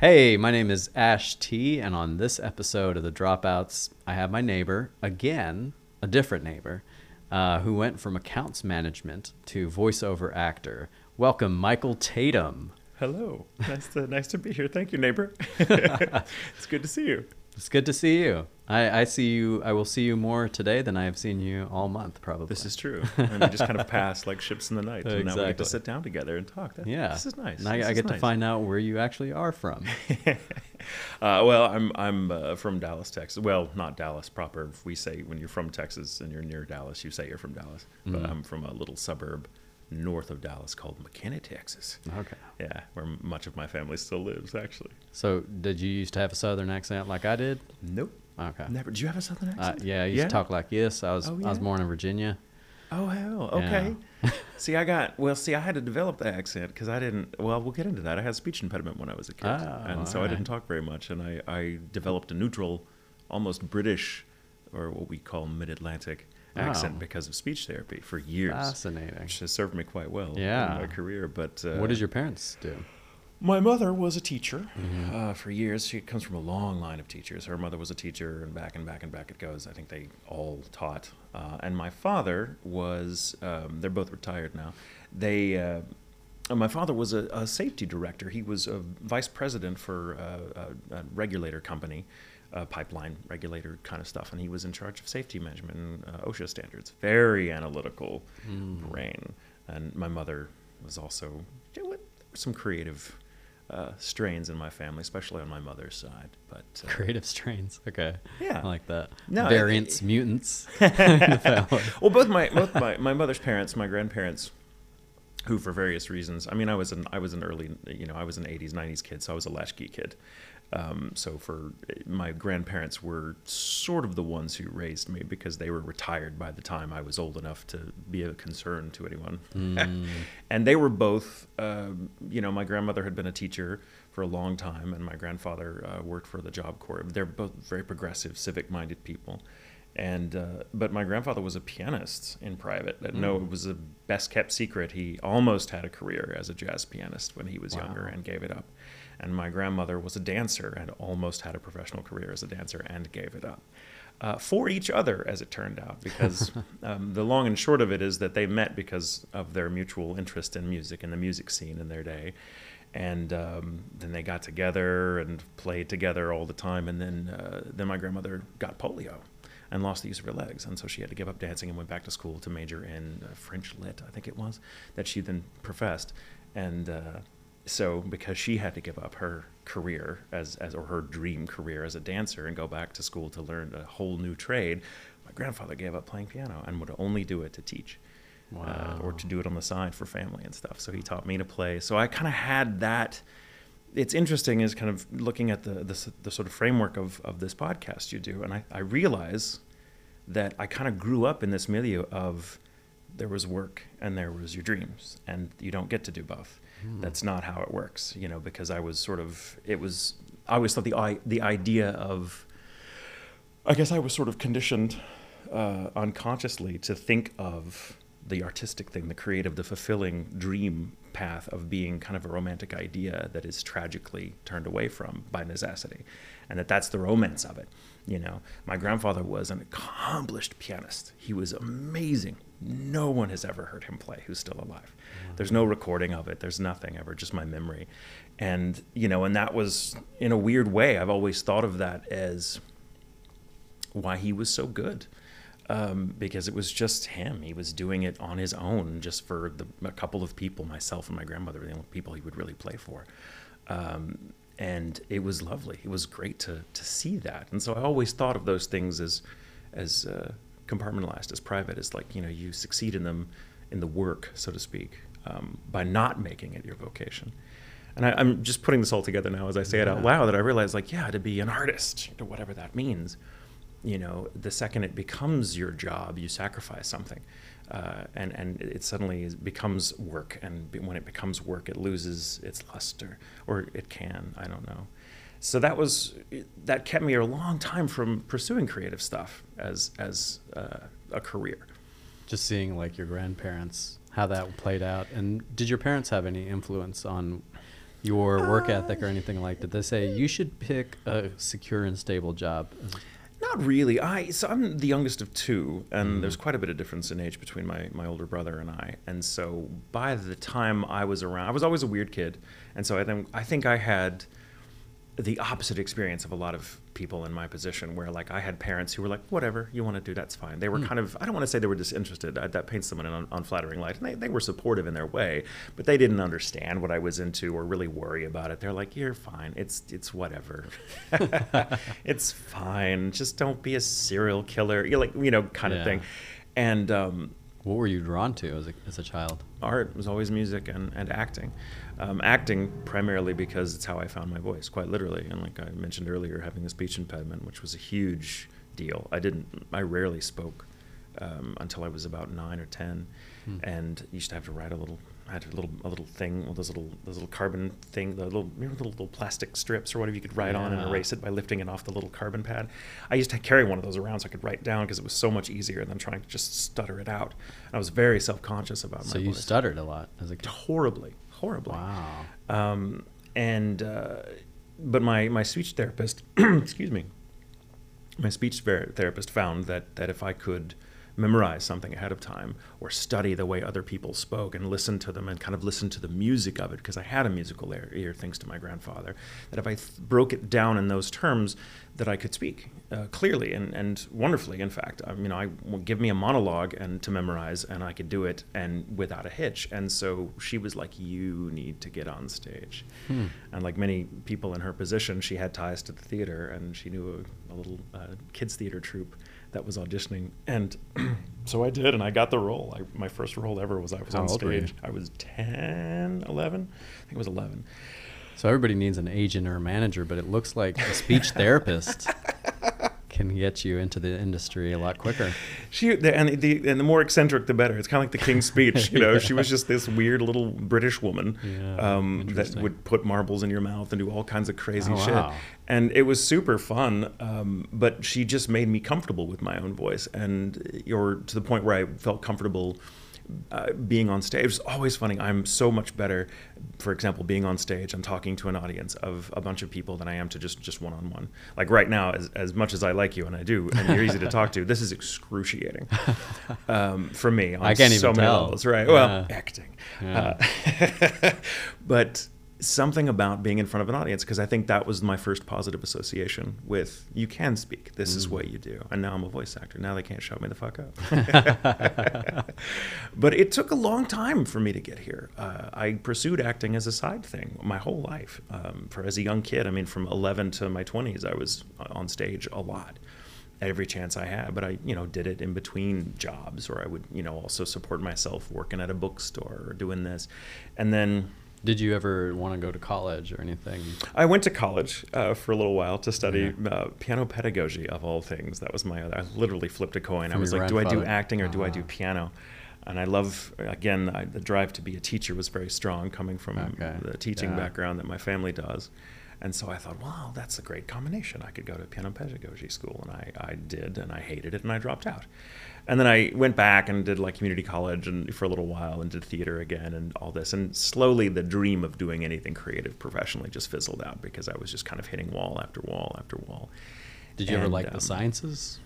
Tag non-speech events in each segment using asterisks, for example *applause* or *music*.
Hey, my name is Ash T, and on this episode of the Dropouts, I have my neighbor, again, a different neighbor, uh, who went from accounts management to voiceover actor. Welcome, Michael Tatum. Hello. Nice to nice to be here. Thank you, neighbor. *laughs* *laughs* it's good to see you. It's good to see you. I, I see you. I will see you more today than I have seen you all month, probably. This is true. *laughs* And we just kind of pass like ships in the night. And now we get Exactly. to sit down together and talk. That, yeah. This is nice. And I, I get to find out where you actually are from. *laughs* uh, well, I'm I'm uh, from Dallas, Texas. Well, not Dallas proper. We say when you're from Texas and you're near Dallas, you say you're from Dallas. But Mhm. I'm from a little suburb north of Dallas called McKinney, Texas. okay. Yeah, where much of my family still lives, actually. So, did you used to have a southern accent like I did? Nope. Okay. Never. Do you have a southern Uh, accent? yeah, I used to talk like this. I was Oh, I was born in Virginia. Oh hell, okay. *laughs* see, I got well. See, I had to develop the accent because I didn't. Well, we'll get into that. I had speech impediment when I was a kid, Oh, and so I didn't talk very much. And I, I developed a neutral, almost British, or what we call mid-Atlantic accent Oh. because of speech therapy for years, Fascinating. which has served me quite well Yeah. in my career. But uh, what did your parents do? my mother was a teacher Mhm. uh, for years. She comes from a long line of teachers. Her mother was a teacher, and back and back and back it goes. I think they all taught. Uh, and my father was, um, they're both retired now. They, uh, my father was a, a safety director. He was a vice president for uh, a, a regulator company, a pipeline regulator kind of stuff. And he was in charge of safety management and uh, OSHA standards. Very analytical Mm. brain. And my mother was also, there were some creative uh, strains in my family, especially on my mother's side. But uh, Creative strains. Okay. Yeah. I like that. No, it- Variants, mutants. *laughs* *laughs* the family. well, both my both my, my mother's parents, my grandparents, who for various reasons, I mean, I was an I was an early, you know, I was an '80s '90s kid, so I was a latchkey kid. Um, so for my grandparents were sort of the ones who raised me because they were retired by the time I was old enough to be a concern to anyone. Mm. *laughs* and they were both, um, you know, my grandmother had been a teacher for a long time, and my grandfather uh, worked for the Job Corps. They're both very progressive, civic-minded people. And uh, but my grandfather was a pianist in private. Uh, No, it was a best-kept secret. He almost had a career as a jazz pianist when he was younger and gave it up. And my grandmother was a dancer and almost had a professional career as a dancer and gave it up. Uh, for each other, as it turned out, because *laughs* um, the long and short of it is that they met because of their mutual interest in music and the music scene in their day. And um, then they got together and played together all the time. And then, uh, then my grandmother got polio and lost the use of her legs. And so she had to give up dancing and went back to school to major in uh, French lit, I think it was, that she then professed. And uh, so because she had to give up her career as, as or her dream career as a dancer and go back to school to learn a whole new trade, my grandfather gave up playing piano and would only do it to teach. Uh, or to do it on the side for family and stuff. So he taught me to play. So I kind of had that. It's interesting is kind of looking at the, the, the sort of framework of, of this podcast you do. And I, I realize that I kind of grew up in this milieu of there was work and there was your dreams and you don't get to do both. Hmm. That's not how it works, you know, because I was sort of, it was, I always thought the, the idea of, I guess I was sort of conditioned uh, unconsciously to think of the artistic thing, the creative, the fulfilling dream path of being kind of a romantic idea that is tragically turned away from by necessity, and that that's the romance of it. You know, my grandfather was an accomplished pianist. He was amazing. No one has ever heard him play who's still alive. There's no recording of it. There's nothing ever, just my memory. And, you know, and that was in a weird way, I've always thought of that as why he was so good. Um, because it was just him. He was doing it on his own, just for the, a couple of people, myself and my grandmother, the only people he would really play for. Um, and it was lovely. It was great to to see that. And so I always thought of those things as as uh, compartmentalized, as private, is like you know you succeed in them in the work, so to speak, um, by not making it your vocation. And I, I'm just putting this all together now as I say it out loud that I realize like yeah, to be an artist, or whatever that means you know, the second it becomes your job, you sacrifice something, uh, and and it suddenly becomes work. And when it becomes work, it loses its luster, or it can. I don't know. So that was that kept me a long time from pursuing creative stuff as as uh, a career. Just seeing like your grandparents, how that played out, and did your parents have any influence on your work ethic or anything like? Did they say you should pick a secure and stable job? Not really. I so I'm the youngest of two, and there's quite a bit of difference in age between my, my older brother and I. And so by the time I was around, I was always a weird kid, and so I think I think I had the opposite experience of a lot of people in my position, where like I had parents who were like, "Whatever you want to do, that's fine." They were kind of I don't want to say they were disinterested. I, that paints them in an unflattering light, and they, they were supportive in their way, but they didn't understand what I was into or really worry about it. They're like, "You're fine. It's it's whatever. *laughs* it's fine. Just don't be a serial killer." you're like you know kind Yeah. of thing, and. Um, What were you drawn to as a, as a child? art was always music and, and acting. Um, acting primarily because it's how I found my voice, quite literally. And like I mentioned earlier, having a speech impediment, which was a huge deal. I didn't, I rarely spoke um, until I was about nine or ten, Hmm. and used to have to write a little. I had a little a little thing, well, those little those little carbon thing, the little remember the little, little plastic strips or whatever you could write on and erase it by lifting it off the little carbon pad. I used to carry one of those around so I could write down because it was so much easier than trying to just stutter it out. And I was very self conscious about So my you voice stuttered a lot as a kid. horribly, horribly. Wow. Um, and uh, but my my speech therapist, *clears throat* excuse me, my speech therapist found that that if I could memorize something ahead of time or study the way other people spoke and listen to them and kind of listen to the music of it because I had a musical ear, ear thanks to my grandfather that if I th- broke it down in those terms that I could speak uh, clearly and, and wonderfully in fact. Um, you know I give me a monologue and to memorize and I could do it and without a hitch. And so she was like you need to get on stage. Hmm. and like many people in her position, she had ties to the theater, and she knew a, a little uh, kids theater troupe that was auditioning, and *clears throat* so I did, and I got the role. I, my first role ever was I was How on old were you? stage. I was 10, 11? I think it was 11. So everybody needs an agent or a manager, but it looks like a speech *laughs* therapist can get you into the industry a lot quicker. She the, and the and the more eccentric, the better. It's kind of like the King's Speech, you know. *laughs* She was just this weird little British woman Yeah, um, that would put marbles in your mouth and do all kinds of crazy Oh, shit. wow. And it was super fun. Um, but she just made me comfortable with my own voice, and or to the point where I felt comfortable. Uh, being on stage is always funny. I'm so much better, for example, being on stage. I'm talking to an audience of a bunch of people than I am to just just one on one. Like right now, as, as much as I like you and I do, and you're easy to *laughs* talk to, this is excruciating *laughs* um, for me. On I can't even many tell. levels, right? Well, acting, Yeah. uh, *laughs* but something about being in front of an audience because I think that was my first positive association with you can speak. This is Mm. what you do, and now I'm a voice actor. Now they can't shut me the fuck up. *laughs* but it took a long time for me to get here. Uh, I pursued acting as a side thing my whole life. Um, for as a young kid, I mean, from 11 to my 20s, I was on stage a lot every chance I had, but I, you know, did it in between jobs, or I would, you know, also support myself working at a bookstore or doing this, and then Did you ever want to go to college or anything? I went to college uh, for a little while to study uh, piano pedagogy, of all things. That was my other. I literally flipped a coin. I was like, do I do acting or do I do Ah. piano? And I love, again, I, the drive to be a teacher was very strong coming from Okay. the teaching Yeah. background that my family does. And so I thought, wow, that's a great combination. I could go to piano pedagogy school. And I, I did, and I hated it, and I dropped out. And then I went back and did like community college and for a little while and did theater again and all this. And slowly the dream of doing anything creative professionally just fizzled out because I was just kind of hitting wall after wall after wall. Did you ever like um, the sciences?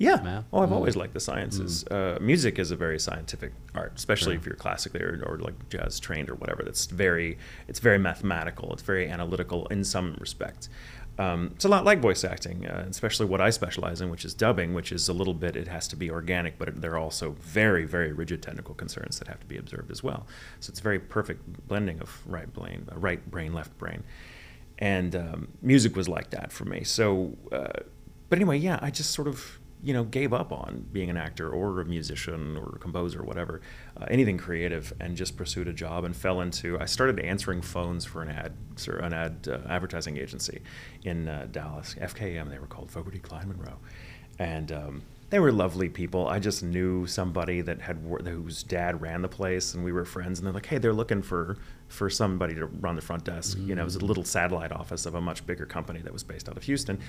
Yeah. Math? Oh, I've Mm. always liked the sciences. Uh, music is a very scientific art, especially if you're classically or, or like jazz trained or whatever. That's very, it's very mathematical. It's very analytical in some respects. Um, it's a lot like voice acting, uh, especially what I specialize in, which is dubbing, which is a little bit. It has to be organic, but there are also very, very rigid technical concerns that have to be observed as well. So it's a very perfect blending of right brain, uh, right brain, left brain, and um, music was like that for me. So, uh, but anyway, yeah, I just sort of you know gave up on being an actor or a musician or a composer or whatever, uh, anything creative, and just pursued a job and fell into. I started answering phones for an ad, sir, an ad uh, advertising agency in uh, Dallas, FKM. They were called Fogarty Klein Monroe, and. Um, they were lovely people. I just knew somebody that had whose dad ran the place, and we were friends. And they're like, "Hey, they're looking for for somebody to run the front desk. You know, it was a mm. little satellite office of a much bigger company that was based out of Houston.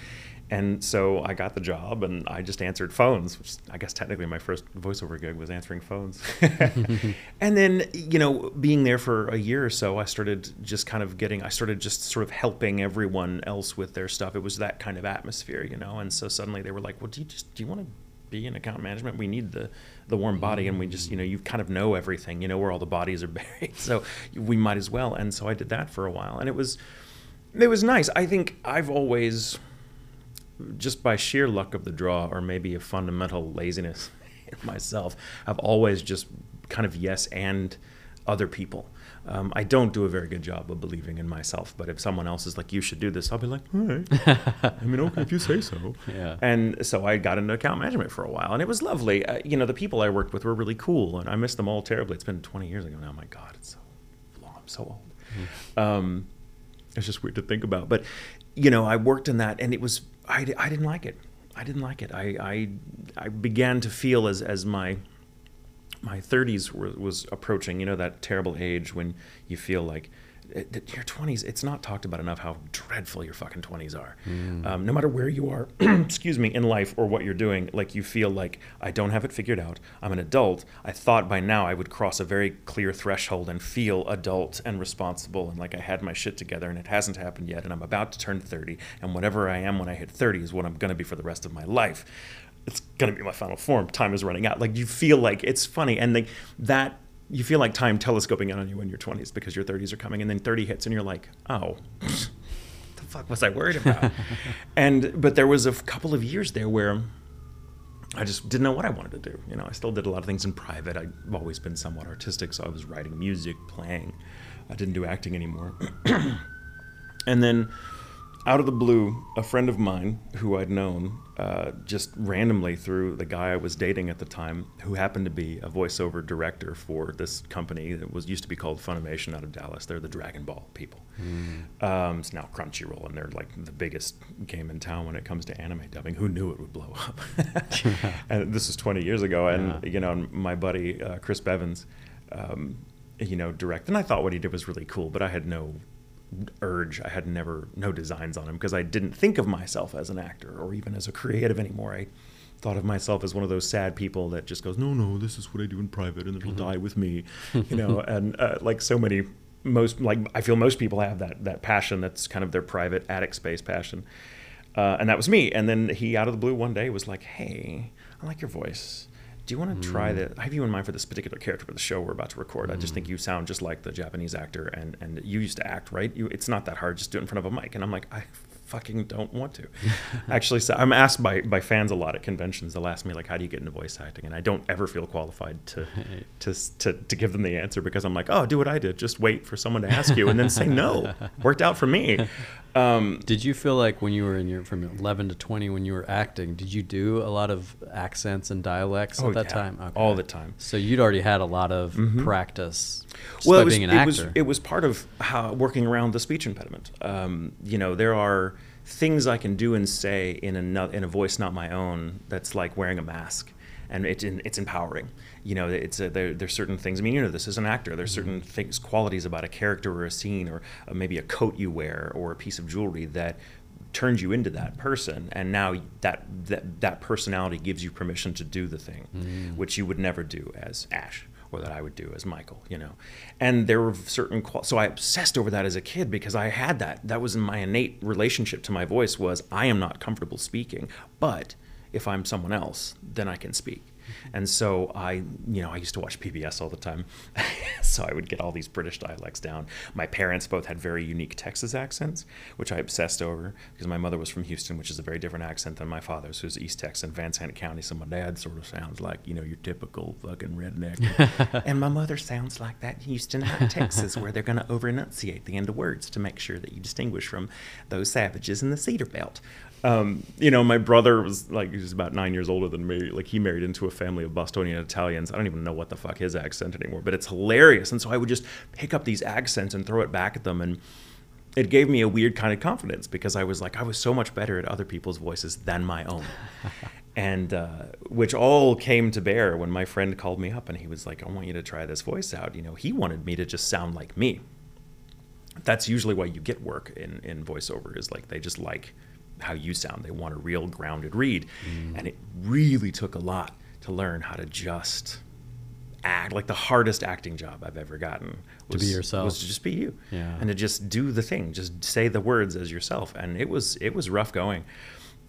And so I got the job and I just answered phones, which I guess technically my first voiceover gig was answering phones. *laughs* and then, you know, being there for a year or so, I started just kind of getting, I started just sort of helping everyone else with their stuff. It was that kind of atmosphere, you know. And so suddenly they were like, well, do you just, do you want to be in account management. We need the the warm body, and we just you know you kind of know everything. You know where all the bodies are *laughs* buried, so we might as well. And so I did that for a while, and it was it was nice. I think I've always just by sheer luck of the draw, or maybe a fundamental laziness *laughs* in myself, I've always just kind of yes and other people. Um, I don't do a very good job of believing in myself, but if someone else is like, "You should do this," I'll be like, "All right, *laughs* I mean, okay, if you say so." Yeah. And so I got into account management for a while, and it was lovely. Uh, you know, the people I worked with were really cool, and I miss them all terribly. It's been 20 years ago now. My God, it's so long. I'm so old. Um, it's just weird to think about, but you know, I worked in that, and it was I, I didn't like it. I didn't like it. I, I I began to feel as as my my 30s were, was approaching, you know, that terrible age when you feel like it, it- your 20s, it's not talked about enough how dreadful your fucking 20s are. Um, no matter where you are, *clears throat* excuse me, in life or what you're doing, like you feel like I don't have it figured out. I'm an adult. I thought by now I would cross a very clear threshold and feel adult and responsible and like I had my shit together and it hasn't happened yet. And I'm about to turn 30. And whatever I am when I hit 30 is what I'm going to be for the rest of my life it's gonna be my final form. Time is running out. Like you feel like it's funny, and like that you feel like time telescoping in on you in your 20s because your 30s are coming, and then 30 hits, and you're like, oh. the fuck was I worried about? *laughs* and but there was a couple of years there where I just didn't know what I wanted to do. You know, I still did a lot of things in private. I've always been somewhat artistic, so I was writing music, playing. I didn't do acting anymore. *clears throat* and then out of the blue, a friend of mine who I'd known uh, just randomly through the guy I was dating at the time, who happened to be a voiceover director for this company that was used to be called Funimation out of Dallas. They're the Dragon Ball people. Um, it's now Crunchyroll, and they're like the biggest game in town when it comes to anime dubbing. Who knew it would blow up? *laughs* *laughs* and this was 20 years ago, and Yeah. you know, my buddy uh, Chris Bevins, um, you know, directed. And I thought what he did was really cool, but I had no urge. I had never no designs on him because I didn't think of myself as an actor or even as a creative anymore. I thought of myself as one of those sad people that just goes, "No, no, this is what I do in private, and it'll die with me," *laughs* you know. and uh, like so many, most like I feel most people have that that passion that's kind of their private attic space passion. Uh, and that was me. And then he, out of the blue, one day was like, "Hey, I like your voice. Do you want to try hmm. the? I have you in mind for this particular character for the show we're about to record. I just think hmm. you sound just like the Japanese actor, and and you used to act, right? You, it's not that hard. Just do it in front of a mic." And I'm like, I fucking don't want to. *laughs* Actually, so I'm asked by by fans a lot at conventions. They'll ask me like, "How do you get into voice acting?" And I don't ever feel qualified to *laughs* to to, to give them the answer because I'm like, "Oh, do what I did. Just wait for someone to ask you, and then say no." *laughs* Worked out for me. Um, Did you feel like when you were in your from 11 to 20 when you were acting, did you do a lot of accents and dialects Oh, at that yeah. time? All the time. So you'd already had a lot of practice just well, by it was, being an it actor. was it was part of how working around the speech impediment. Um, you know, there are things I can do and say in a in a voice not my own that's like wearing a mask, and it's it's empowering. You know, it's a, there, there's certain things. I mean, you know, this as an actor, there's certain things, qualities about a character or a scene, or uh, maybe a coat you wear or a piece of jewelry that turns you into that person and now that that, that personality gives you permission to do the thing which you would never do as ash or that I would do as Michael, you know. And there were certain qual- so I obsessed over that as a kid because I had that. That was my innate relationship to my voice was I am not comfortable speaking, but if I'm someone else, then I can speak. And so I, you know, I used to watch PBS all the time. *laughs* so I would get all these British dialects down. My parents both had very unique Texas accents, which I obsessed over because my mother was from Houston, which is a very different accent than my father's, who's East Texan, Van Zandt County. So my dad sort of sounds like, you know, your typical fucking redneck. *laughs* and my mother sounds like that Houston, Texas, where they're going to over enunciate the end of words to make sure that you distinguish from those savages in the Cedar Belt um, you know, my brother was like, he was about nine years older than me. Like, he married into a family of Bostonian Italians. I don't even know what the fuck his accent anymore, but it's hilarious. And so I would just pick up these accents and throw it back at them. And it gave me a weird kind of confidence because I was like, I was so much better at other people's voices than my own. *laughs* and uh, which all came to bear when my friend called me up and he was like, I want you to try this voice out. You know, he wanted me to just sound like me that's usually why you get work in in voiceover is like they just like how you sound. They want a real grounded read, and it really took a lot to learn how to just act. Like the hardest acting job I've ever gotten was, To be yourself. was to just be you. Yeah. and to just do the thing. Just say the words as yourself. And it was it was rough going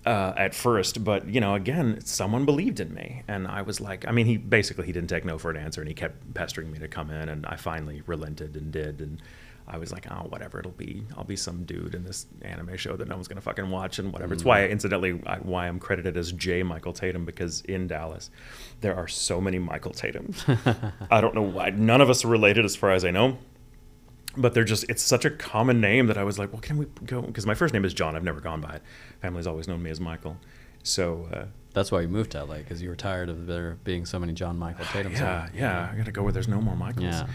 uh, at first. But you know again someone believed in me. And I was like I mean he basically he didn't take no for an answer. And he kept pestering me to come in. And I finally relented and did. And I was like, oh, whatever, it'll be. I'll be some dude in this anime show that no one's gonna fucking watch and whatever. It's why, incidentally, I, why I'm credited as J. Michael Tatum because in Dallas, there are so many Michael Tatums. *laughs* I don't know why. None of us are related, as far as I know. But they're just, it's such a common name that I was like, well, can we go? Because my first name is John. I've never gone by it. Family's always known me as Michael. So, uh, That's why you moved to LA because you were tired of there being so many John Michael *sighs* Tatum. yeah, yeah, I gotta go where there's no more Michaels. Yeah.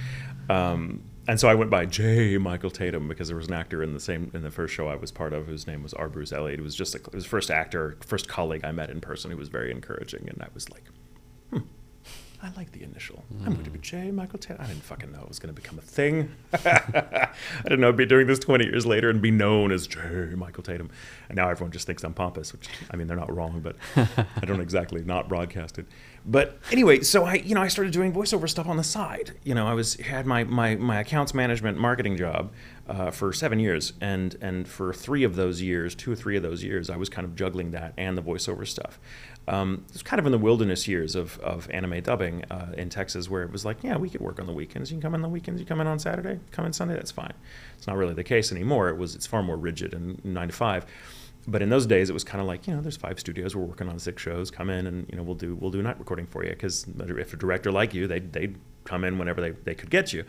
Um, and so I went by J. Michael Tatum because there was an actor in the same in the first show I was part of whose name was R. Bruce Elliott. It was just a, it was the first actor, first colleague I met in person who was very encouraging, and I was like, I like the initial. I'm going to be J. Michael Tatum. I didn't fucking know it was going to become a thing. *laughs* I didn't know I'd be doing this 20 years later and be known as J. Michael Tatum. And now everyone just thinks I'm pompous, which I mean they're not wrong, but *laughs* I don't exactly not broadcast it. But anyway, so I you know I started doing voiceover stuff on the side. You know I was had my my, my accounts management marketing job uh, for seven years, and and for three of those years, two or three of those years, I was kind of juggling that and the voiceover stuff. Um, it was kind of in the wilderness years of, of anime dubbing uh, in Texas, where it was like, yeah, we could work on the weekends. You can come in the weekends. You come in on Saturday. Come in Sunday. That's fine. It's not really the case anymore. It was. It's far more rigid and nine to five. But in those days, it was kind of like you know, there's five studios. We're working on six shows. Come in and you know, we'll do we'll do a night recording for you because if a director like you, they they'd come in whenever they, they could get you,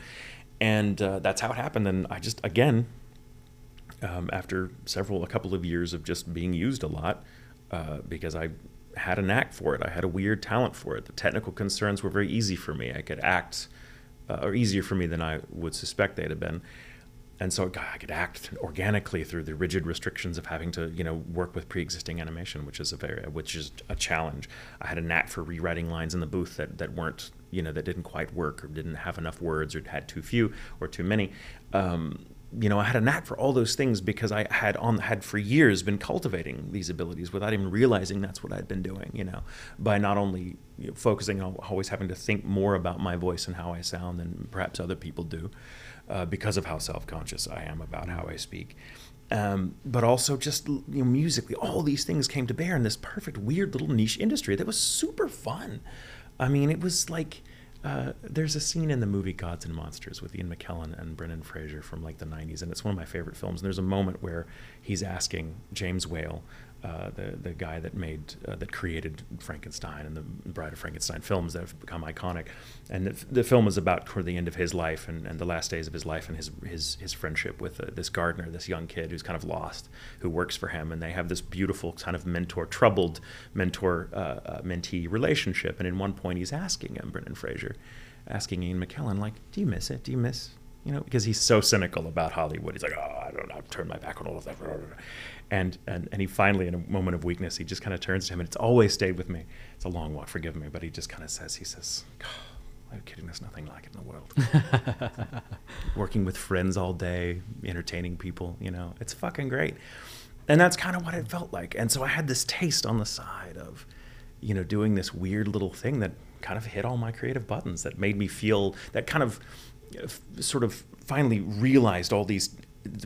and uh, that's how it happened. And I just again um, after several, a couple of years of just being used a lot, uh, because I had a knack for it. I had a weird talent for it. The technical concerns were very easy for me. I could act, uh, or easier for me than I would suspect they'd have been. And so God, I could act organically through the rigid restrictions of having to, you know, work with pre-existing animation, which is a very, which is a challenge. I had a knack for rewriting lines in the booth that, that weren't, you know, that didn't quite work or didn't have enough words or had too few or too many. Um, you know, I had a knack for all those things because I had on had for years been cultivating these abilities without even realizing that's what I'd been doing. You know, by not only you know, focusing on always having to think more about my voice and how I sound than perhaps other people do, uh, because of how self-conscious I am about how I speak. Um, but also just you know, musically, all these things came to bear in this perfect, weird little niche industry that was super fun. I mean, it was like uh, there's a scene in the movie Gods and Monsters with Ian McKellen and Brendan Fraser from like the 90s, and it's one of my favorite films. And there's a moment where he's asking James Whale, uh, the the guy that made uh, that created Frankenstein and the Bride of Frankenstein films that have become iconic, and the, the film is about toward the end of his life and, and the last days of his life and his his his friendship with uh, this gardener, this young kid who's kind of lost, who works for him, and they have this beautiful kind of mentor troubled mentor uh, uh, mentee relationship. And in one point, he's asking him, Brendan Fraser, asking Ian McKellen, like, "Do you miss it? Do you miss?" You know, because he's so cynical about Hollywood. He's like, "Oh, I don't know, I've turned my back on all of that." And, and and he finally, in a moment of weakness, he just kind of turns to him, and it's always stayed with me. It's a long walk, forgive me, but he just kind of says, he says, "I'm kidding. There's nothing like it in the world." *laughs* Working with friends all day, entertaining people, you know, it's fucking great. And that's kind of what it felt like. And so I had this taste on the side of, you know, doing this weird little thing that kind of hit all my creative buttons that made me feel that kind of sort of finally realized all these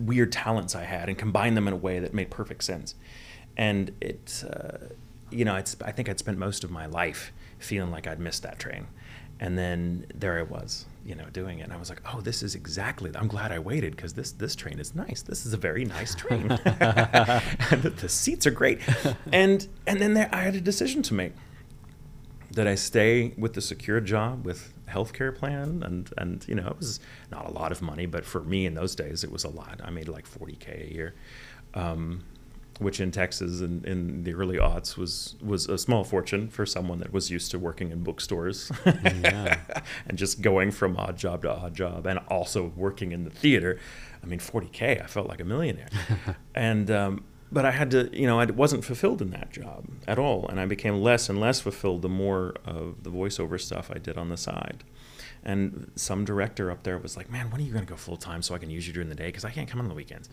weird talents I had and combined them in a way that made perfect sense. And it, uh, you know, it's, I think I'd spent most of my life feeling like I'd missed that train. And then there I was, you know, doing it. And I was like, oh, this is exactly, I'm glad I waited because this, this train is nice. This is a very nice train. *laughs* the, the seats are great. And, and then there, I had a decision to make. Did I stay with the secure job with healthcare plan and and you know it was not a lot of money but for me in those days it was a lot. I made like 40k a year um, which in texas in, in the early aughts was was a small fortune for someone that was used to working in bookstores. Yeah. *laughs* and just going from odd job to odd job and also working in the theater. I mean 40k i felt like a millionaire. *laughs* And um, but I had to, you know, I wasn't fulfilled in that job at all, and I became less and less fulfilled the more of the voiceover stuff I did on the side. And some director up there was like, "Man, when are you going to go full time so I can use you during the day? Because I can't come on the weekends."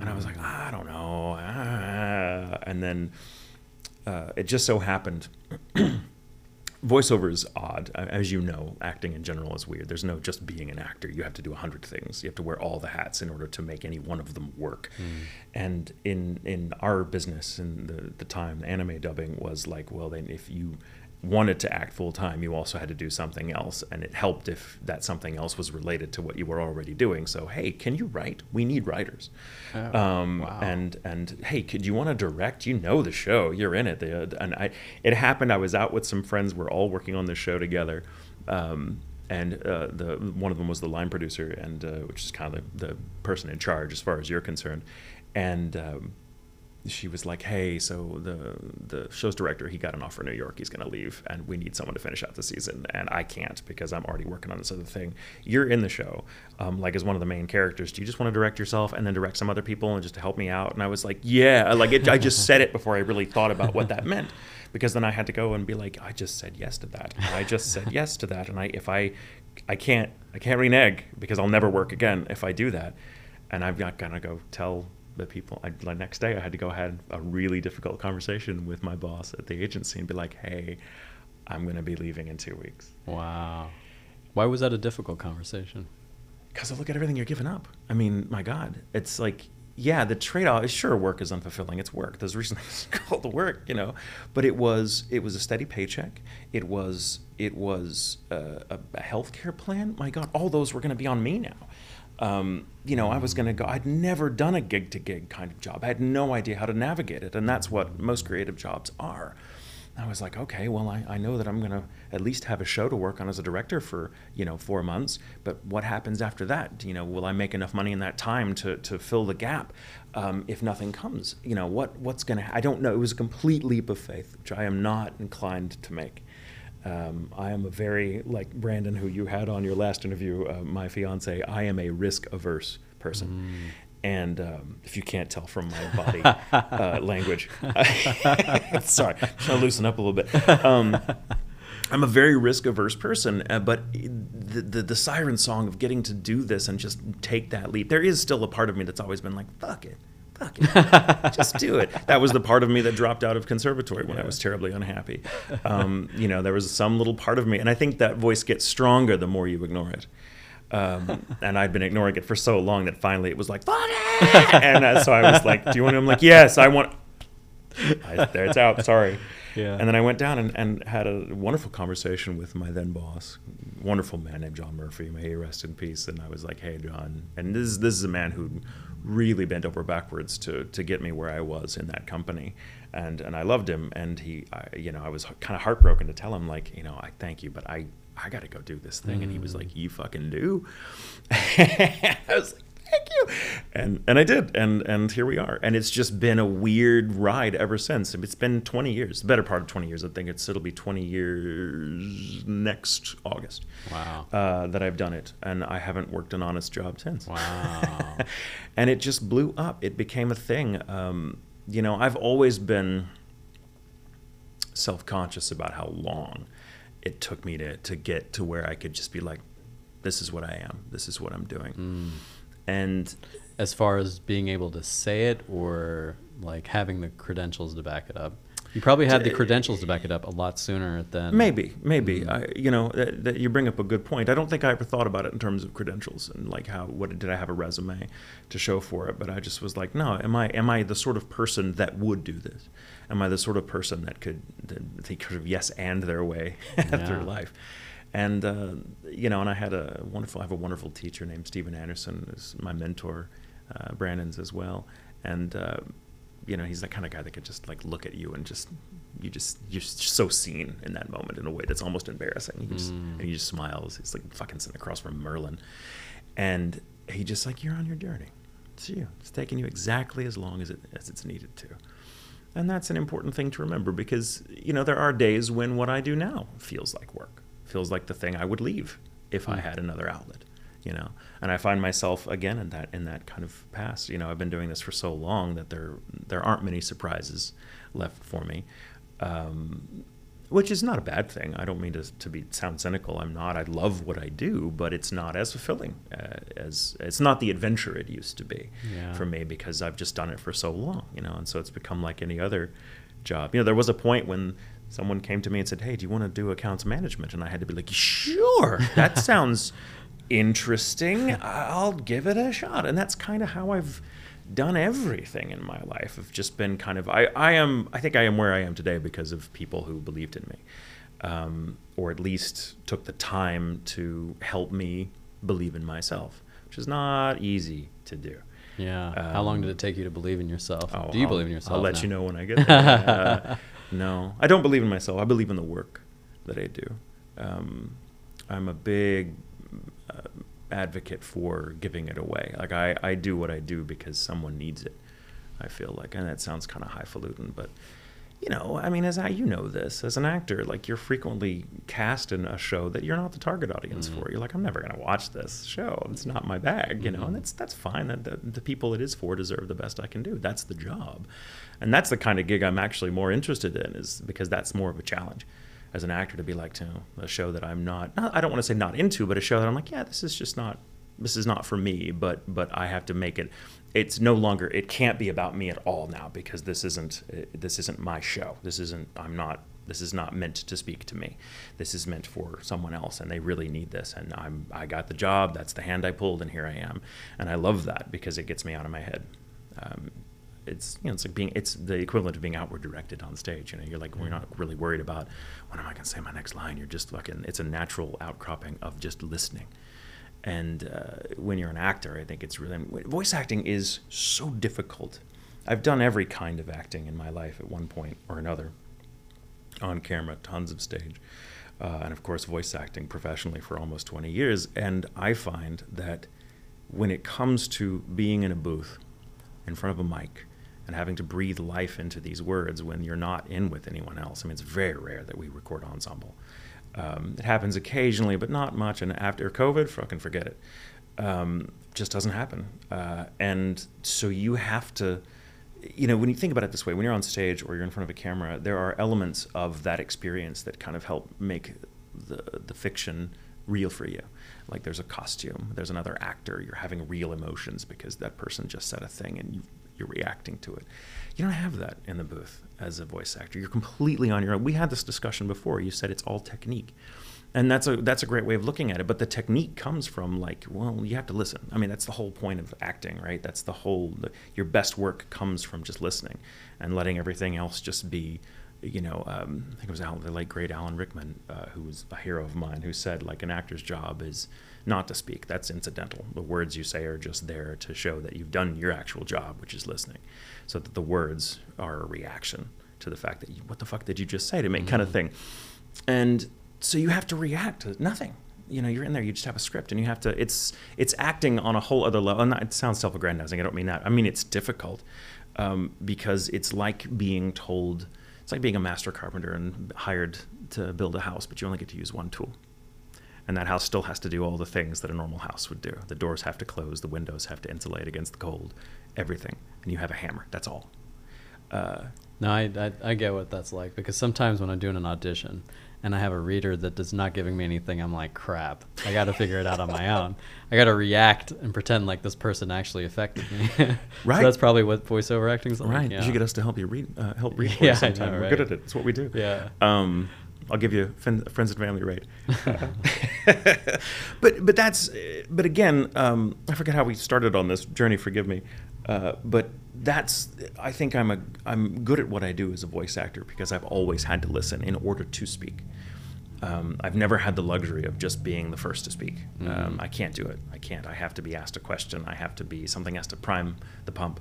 And I was like, "I don't know." Ah. And then uh, it just so happened. *clears throat* voiceover is odd as you know acting in general is weird. There's no just being an actor. You have to do a hundred things. You have to wear all the hats in order to make any one of them work. Mm. and in in our business in the, the time anime dubbing was like well then if you wanted to act full time, you also had to do something else, and it helped if that something else was related to what you were already doing. So, hey, can you write? We need writers. Oh, um, wow. And and hey, could you want to direct? You know the show, you're in it. The, and I, it happened. I was out with some friends. We're all working on the show together. Um, and uh, the one of them was the line producer, and uh, which is kind of the, the, person in charge as far as you're concerned. And um, she was like, "Hey, so the the show's director he got an offer in New York. He's going to leave, and we need someone to finish out the season. And I can't because I'm already working on this other thing. You're in the show, um, like as one of the main characters. Do you just want to direct yourself and then direct some other people and just to help me out?" And I was like, "Yeah." Like it, I just said it before I really thought about what that meant, because then I had to go and be like, "I just said yes to that. I just said yes to that. And I if I I can't I can't renege because I'll never work again if I do that." And I've got to go tell the people. I, the next day, I had to go have a really difficult conversation with my boss at the agency and be like, "Hey, I'm going to be leaving in two weeks." Wow, why was that a difficult conversation? Because I look at everything you're giving up. I mean, my God, it's like, yeah, the trade-off is sure work is unfulfilling. It's work. There's reason *laughs* it's called the work, you know. But it was it was a steady paycheck. It was it was a, a, a healthcare plan. My God, all those were going to be on me now um, you know, I was going to go. I'd never done a gig to gig kind of job. I had no idea how to navigate it, and that's what most creative jobs are. I was like, okay, well, I, I know that I'm going to at least have a show to work on as a director for, you know, four months. But what happens after that? You know, will I make enough money in that time to, to fill the gap um, if nothing comes? You know, what what's going to, I don't know. It was a complete leap of faith, which I am not inclined to make. Um, I am a very like Brandon, who you had on your last interview, uh, my fiance. I am a risk averse person, mm. and um, if you can't tell from my body *laughs* uh, language, *laughs* sorry, I'm trying to loosen up a little bit. Um, I'm a very risk averse person, uh, but the, the, the siren song of getting to do this and just take that leap. There is still a part of me that's always been like, "Fuck it, fuck it, *laughs* just do it. That was the part of me that dropped out of conservatory when yeah. I was terribly unhappy. Um, you know, there was some little part of me, and I think that voice gets stronger the more you ignore it. Um, *laughs* and I'd been ignoring it for so long that finally it was like, fuck it! And uh, so I was like, do you want to? I'm like, yes, I want. I, there it's out. Sorry. Yeah. And then I went down and, and had a wonderful conversation with my then boss, wonderful man named John Murphy. May he rest in peace. And I was like, hey, John. And this is, this is a man who really bent over backwards to to get me where I was in that company, and and I loved him, and he, I, you know, I was kind of heartbroken to tell him like, you know, I thank you, but I I got to go do this thing, mm. and he was like, mm. you fucking do. *laughs* I was like, thank you. And and i did. And and here we are. And it's just been a weird ride ever since. It's been 20 years the better part of 20 years i think. It's it'll be 20 years next august wow. uh, that i've done it. And i haven't worked an honest job since. Wow. *laughs* And it just blew up. It became a thing. Um, you know i've always been self-conscious about how long it took me to to get to where i could just be like this is what i am. This is what i'm doing. Mm and as far as being able to say it or like having the credentials to back it up. You probably had the credentials to back it up a lot sooner than maybe maybe. Mm-hmm. I, you know that, that, you bring up a good point. I don't think i ever thought about it in terms of credentials and like how what did i have a resume to show for it? But i just was like no am i am i the sort of person that would do this? Am i the sort of person that could that they could have yes and their way *laughs* yeah. through life and uh, you know, and I had a wonderful, I have a wonderful teacher named Stephen Anderson, who's my mentor, uh, Brandon's as well, and uh, you know, he's that kind of guy that could just like look at you and just you just you're so seen in that moment in a way that's almost embarrassing. He just mm. and he just smiles. He's like fucking sitting across from Merlin, and he just like you're on your journey. It's you. It's taking you exactly as long as it as it's needed to. And that's an important thing to remember because you know there are days when what I do now feels like work feels like the thing I would leave if. I hmm. had another outlet, you know. And I find myself again in that in that kind of past. You know, I've been doing this for so long that there there aren't many surprises left for me. Um, which is not a bad thing. I don't mean to, to be sound cynical. I'm not. I love what I do, but it's not as fulfilling uh, as it's not the adventure it used to be Yeah. for me because I've just done it for so long, you know. And so it's become like any other job. You know, there was a point when someone came to me and said, "Hey, do you want to do accounts management?" And I had to be like, "Sure, that *laughs* sounds interesting. I'll give it a shot." And that's kind of how I've done everything in my life. I've just been kind of I, I am I think I am where I am today because of people who believed in me, um, or at least took the time to help me believe in myself, which is not easy to do. Yeah. How long Um, did it take you to believe in yourself? Oh, Do you I'll- believe in yourself? I'll let now? you know when I get there. *laughs* Uh, no, I don't believe in myself. I believe in the work that I do. Um, I'm a big uh, advocate for giving it away. Like I, I do what I do because someone needs it. I feel like, and that sounds kind of highfalutin, but you know, I mean, as I, you know this as an actor, like you're frequently cast in a show that you're not the target audience Mhm. for. You're like, I'm never gonna watch this show. It's not my bag, you know, Mhm. and that's that's fine. The, the, the people it is for deserve the best I can do. That's the job, and that's the kind of gig I'm actually more interested in, is because that's more of a challenge as an actor to be like, to a show that I'm not, not I don't want to say not into, but a show that I'm like, yeah, this is just not this is not for me but but i have to make it it's no longer it can't be about me at all now because this isn't this isn't my show. This isn't i'm not this is not meant to speak to me. This is meant for someone else and they really need this. And i'm i got the job. That's the hand i pulled and here i am. And i love that because it gets me out of my head. Um, it's you know it's like being it's the equivalent of being outward directed on stage. You know you're like we're not really worried about when am i going to say my next line? You're just fucking it's a natural outcropping of just listening and uh, when you're an actor, I think it's really voice acting is so difficult. I've done every kind of acting in my life at one point or another, on camera, tons of stage, uh, and of course voice acting professionally for almost 20 years. And I find that when it comes to being in a booth, in front of a mic, and having to breathe life into these words when you're not in with anyone else. I mean, it's very rare that we record ensemble. Um, it happens occasionally, but not much. And after COVID, fucking forget it. Um, just doesn't happen. Uh, and so you have to, you know, when you think about it this way, when you're on stage or you're in front of a camera, there are elements of that experience that kind of help make the the fiction real for you. Like there's a costume, there's another actor, you're having real emotions because that person just said a thing and you, you're reacting to it. You don't have that in the booth as a voice actor. You're completely on your own. We had this discussion before. You said it's all technique. And that's a that's a great way of looking at it. But the technique comes from like, well, you have to listen. I mean, that's the whole point of acting, right? That's the whole. The, your best work comes from just listening and letting everything else just be. You know, um, I think it was Alan, the late great Alan Rickman, uh, who was a hero of mine, who said like an actor's job is not to speak. That's incidental. The words you say are just there to show that you've done your actual job, which is listening, so that the words are a reaction to the fact that you, what the fuck did you just say to me, kind of thing. And so you have to react to nothing. You know, you're in there. You just have a script, and you have to. It's it's acting on a whole other level. And it sounds self-aggrandizing. I don't mean that. I mean it's difficult um, because it's like being told. It's like being a master carpenter and hired to build a house, but you only get to use one tool. And that house still has to do all the things that a normal house would do. The doors have to close, the windows have to insulate against the cold, everything. And you have a hammer. That's all. Uh, No, I, I I get what that's like because sometimes when I'm doing an audition and I have a reader that is not giving me anything, I'm like, crap. I got to figure it out on my own. I got to react and pretend like this person actually affected me. *laughs* Right. so that's probably what voiceover acting's like. right. Yeah. You should get us to help you read, uh, help read for *laughs* Yeah, us I sometime. know, We're good at it. It's what we do. Yeah. Um, I'll give you fen- friends and family rate. *laughs* *laughs* but but that's but again, um, I forget how we started on this journey. Forgive me. Uh, but that's I think I'm a I'm good at what I do as a voice actor because I've always had to listen in order to speak. Um, I've never had the luxury of just being the first to speak. Um, Mhm. I can't do it. I can't. I have to be asked a question. I have to be something has to prime the pump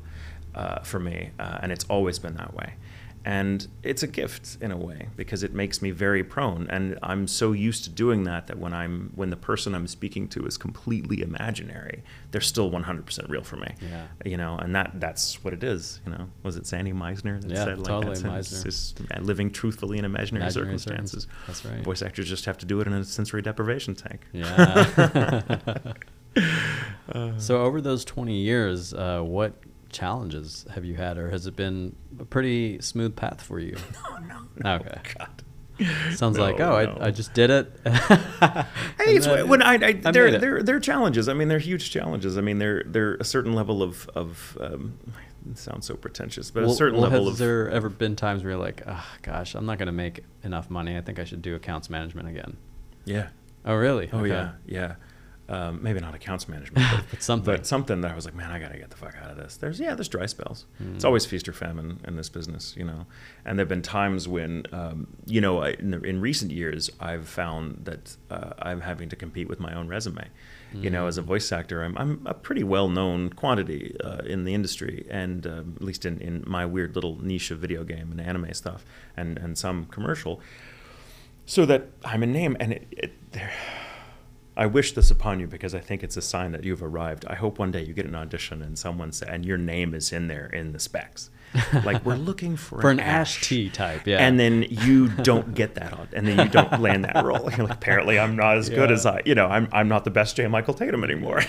uh, for me, uh, and it's always been that way. And it's a gift in a way because it makes me very prone, and I'm so used to doing that that when I'm when the person I'm speaking to is completely imaginary, they're still 100% real for me. Yeah. You know, and that that's what it is. You know, was it Sandy Meisner that Yeah, said like totally, that's Meisner. just living truthfully in imaginary, Imaginary circumstances. circum- that's right. Voice actors just have to do it in a sensory deprivation tank. Yeah. Uh, *laughs* *laughs* so over those 20 years, uh, what challenges have you had, or has it been a pretty smooth path for you? *laughs* Oh no. no Okay. God. Sounds like, oh, no. I, I just did it. *laughs* Hey, it's then when I, I, I there, there, there are challenges. I mean, they're huge challenges. I mean, they're, they're a certain level of, of um, it sounds so pretentious, but Well- a certain well, level has of. there ever been times where you're like, oh, gosh, I'm not going to make enough money. I think I should do accounts management again. yeah. Oh, really? Oh Okay. yeah, yeah. Um, maybe not accounts management, but, *laughs* But something. But something that I was like, man, I gotta get the fuck out of this. There's yeah, there's dry spells. Hmm. It's always feast or famine in this business, you know. And there've been times when, um, you know, I, in, the, in recent years, I've found that uh, I'm having to compete with my own resume. You know, as a voice actor, I'm, I'm a pretty well known quantity uh, in the industry, and um, at least in, in my weird little niche of video game and anime stuff, and and some commercial so that I'm a name and it, it there I wish this upon you because I think it's a sign that you've arrived. I hope one day you get an audition and someone say, and your name is in there in the specs. *laughs* Like we're looking for, For an Ash T type, yeah. and then you don't get that, on, and then you don't land that role. You're like, apparently, I'm not as good as I, you know, I'm, I'm not the best J. Michael Tatum anymore.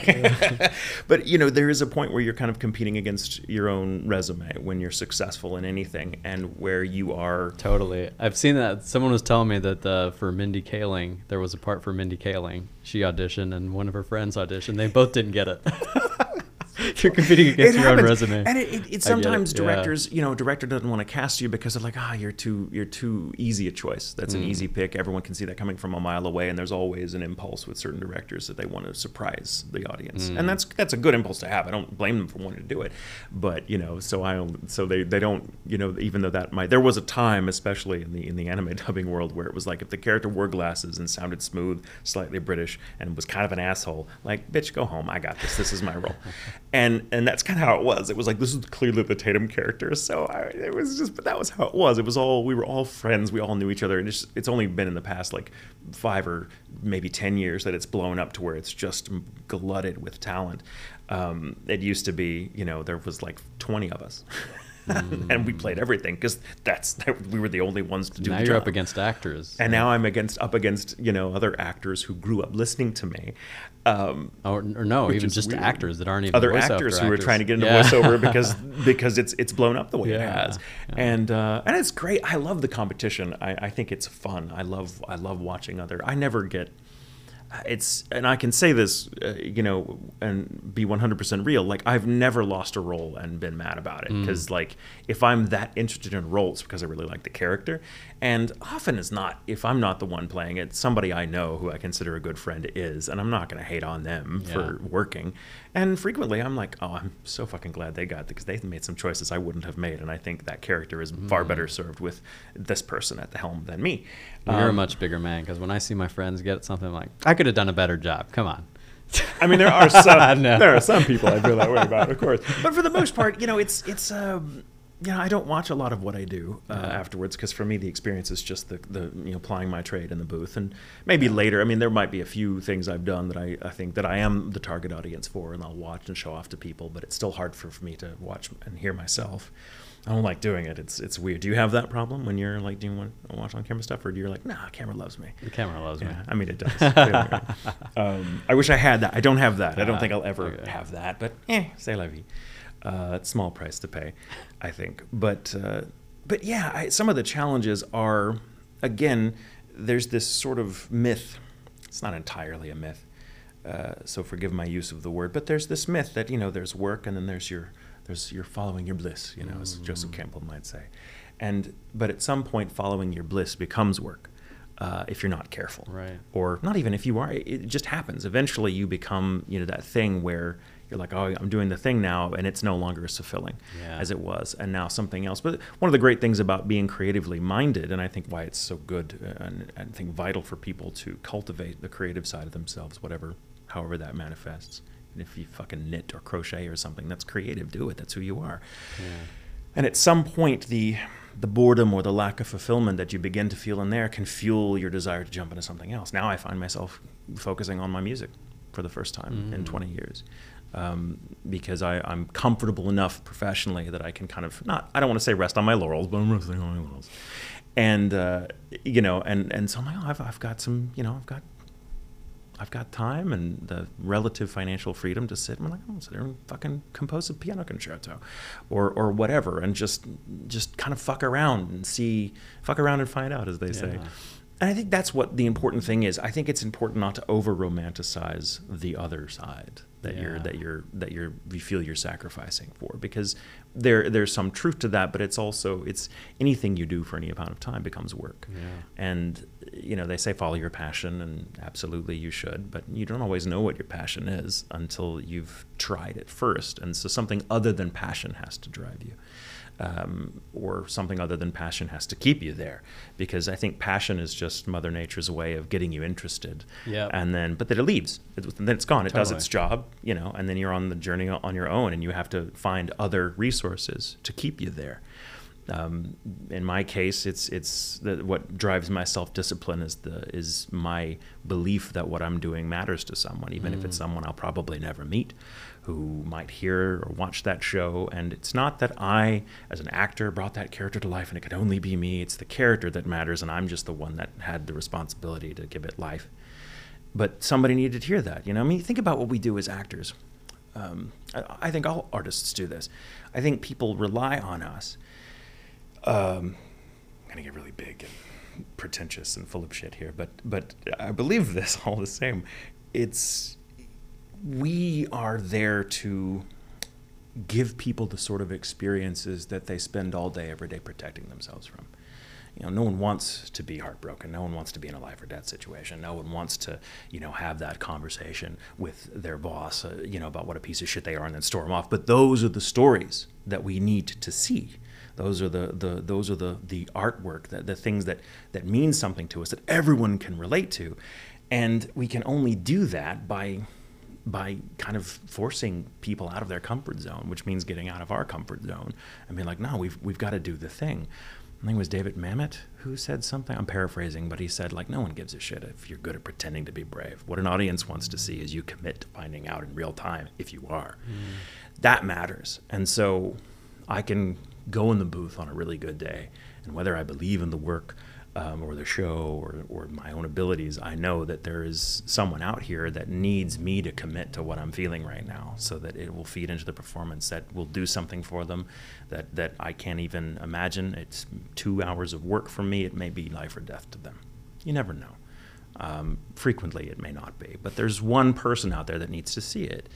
*laughs* but you know, there is a point where you're kind of competing against your own resume when you're successful in anything, and where you are Totally. I've seen that. Someone was telling me that uh, for Mindy Kaling, there was a part for Mindy Kaling. She auditioned, and one of her friends auditioned. They both didn't get it. *laughs* *laughs* You're competing against It your own resume. And it, it, it sometimes it, yeah. directors, you know, director doesn't want to cast you because they're like, ah, you're too, you're too easy a choice. That's an Mm. easy pick. Everyone can see that coming from a mile away. And there's always an impulse with certain directors that they want to surprise the audience, Mm. and that's that's a good impulse to have. I don't blame them for wanting to do it, but you know, so I so they they don't, you know, even though that might there was a time, especially in the in the anime *laughs* dubbing world, where it was like if the character wore glasses and sounded smooth, slightly British, and was kind of an asshole, like bitch, go home. I got this. This is my role, *laughs* and and that's kind of how it was. It was like this is clearly the Tatum character, so I, it was just, but that was how it was. It was all we were all friends. We all knew each other, and it's it's only been in the past like five or maybe ten years that it's blown up to where it's just glutted with talent. Um, it used to be, you know, there was like twenty of us. *laughs* *laughs* and we played everything because that's we were the only ones to do now the you're job. up against actors. and now I'm against up against you know other actors who grew up listening to me, um, or, or no, even just weird. actors that aren't even other actors who are trying to get into Yeah. voiceover because because it's it's blown up the way it has, yeah. and uh, and it's great. I love the competition. I, I think it's fun. I love I love watching other. I never get. It's and I can say this, uh, you know, and be 100% real. Like I've never lost a role and been mad about it Mm. because, like, if I'm that interested in roles because I really like the character. And often it's not. If I'm not the one playing it, somebody I know who I consider a good friend is, and I'm not going to hate on them Yeah. for working. And frequently, I'm like, oh, I'm so fucking glad they got because they made some choices I wouldn't have made, and I think that character is Mm. far better served with this person at the helm than me. You're a Um, much bigger man because when I see my friends get something I'm like, I could have done a better job. Come on. I mean, there are *laughs* some No. there are some people I feel that way about, of course. But for the most part, you know, it's it's um, know, I don't watch a lot of what I do uh, Yeah. afterwards because for me the experience is just the the you know plying my trade in the booth and maybe later. I mean, there might be a few things I've done that I, I think that I am the target audience for, and I'll watch and show off to people. But it's still hard for, for me to watch and hear myself. I don't like doing it. It's it's weird. Do you have that problem when you're like, do you want to watch on camera stuff, or do you're like, nah, camera loves me? The camera loves me. I mean it does. *laughs* Um, I wish I had that. I don't have that. I don't think I'll ever okay. have that. But eh, c'est la vie. Uh, small price to pay, I think. But uh, but yeah, I, some of the challenges are again. There's this sort of myth. It's not entirely a myth. Uh, so forgive my use of the word, but there's this myth that you know there's work and then there's your there's you're following your bliss, you know, as Joseph Mm. Campbell might say. And but at some point, following your bliss becomes work uh, if you're not careful Right. or not even if you are it it just happens eventually you become you know that thing where you're like oh i'm doing the thing now and it's no longer as fulfilling Yeah. as it was and now something else but one of the great things about being creatively minded and i think why it's so good uh, and i think vital for people to cultivate the creative side of themselves whatever however that manifests and if you fucking knit or crochet or something that's creative do it that's who you are Yeah. and at some point, the the boredom or the lack of fulfillment that you begin to feel in there can fuel your desire to jump into something else. Now I find myself focusing on my music for the first time in Mm. 20 years. Um, because I, I'm comfortable enough professionally that I can kind of not I don't want to say rest on my laurels, but I'm resting on my laurels. And uh, you know, and and so I'm like, oh, I've, I've got some, you know, I've got I've got time and the relative financial freedom to sit and like, I'm sit there and fucking compose a piano concerto, or or whatever, and just just kind of fuck around and see, fuck around and find out, as they say. And I think that's what the important thing is. I think it's important not to over romanticize the other side that you're that you're that you're you feel you're sacrificing for because there there's some truth to that, but it's also it's anything you do for any amount of time becomes work. Yeah. And you know, they say follow your passion and absolutely you should, but you don't always know what your passion is until you've tried it first. And so something other than passion has to drive you um, or something other than passion has to keep you there. Because i think passion is just mother nature's way of getting you interested. Yep. and then but then it leaves. It, then it's gone. It does its job you know and then you're on the journey on your own and you have to find other resources to keep you there. Um, in my case, it's it's the, what drives my self discipline is the is my belief that what I'm doing matters to someone, even if it's someone I'll probably never meet, who might hear or watch that show. And it's not that I, as an actor, brought that character to life and it could only be me. It's the character that matters, and I'm just the one that had the responsibility to give it life. But somebody needed to hear that. You know, I mean, think about what we do as actors. Um, I, I think all artists do this. I think people rely on us um, I'm gonna get really big and pretentious and full of shit here, but but I believe this *laughs* all the same. It's we are there to give people the sort of experiences that they spend all day every day protecting themselves from. You know, no one wants to be heartbroken. No one wants to be in a life or death situation. No one wants to, you know, have that conversation with their boss, uh, you know, about what a piece of shit they are and then storm off. But those are the stories that we need to see. Those are the, the those are the the artwork, the, the things that that mean something to us that everyone can relate to, and we can only do that by by kind of forcing people out of their comfort zone, which means getting out of our comfort zone and being like, no, we've we've got to do the thing. I think it was David Mamet who said something. I'm paraphrasing, but he said like, no one gives a shit if you're good at pretending to be brave. What an audience wants to see is you commit to finding out in real time if you are. Mm. That matters. And so I can go in the booth on a really good day, and whether I believe in the work um, or the show or, or my own abilities, I know that there is someone out here that needs me to commit to what I'm feeling right now so that it will feed into the performance, that will do something for them that, that I can't even imagine. It's two hours of work for me, it may be life or death to them. You never know. Um, frequently, it may not be, but there's one person out there that needs to see it.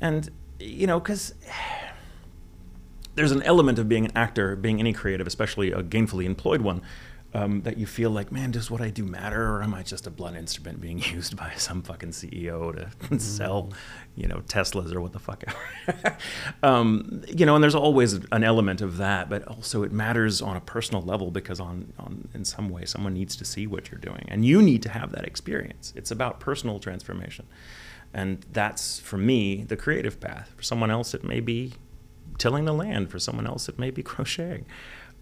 And, you know, because *sighs* there's an element of being an actor, being any creative, especially a gainfully employed one, um, that you feel like, man, does what I do matter, or am I just a blunt instrument being *laughs* used by some fucking CEO to sell, you know, Teslas or what the fuck ever? *laughs* um, you know, and there's always an element of that, but also it matters on a personal level because on, on in some way someone needs to see what you're doing, and you need to have that experience. It's about personal transformation, and that's for me the creative path. For someone else, it may be tilling the land. For someone else, it may be *laughs* crocheting.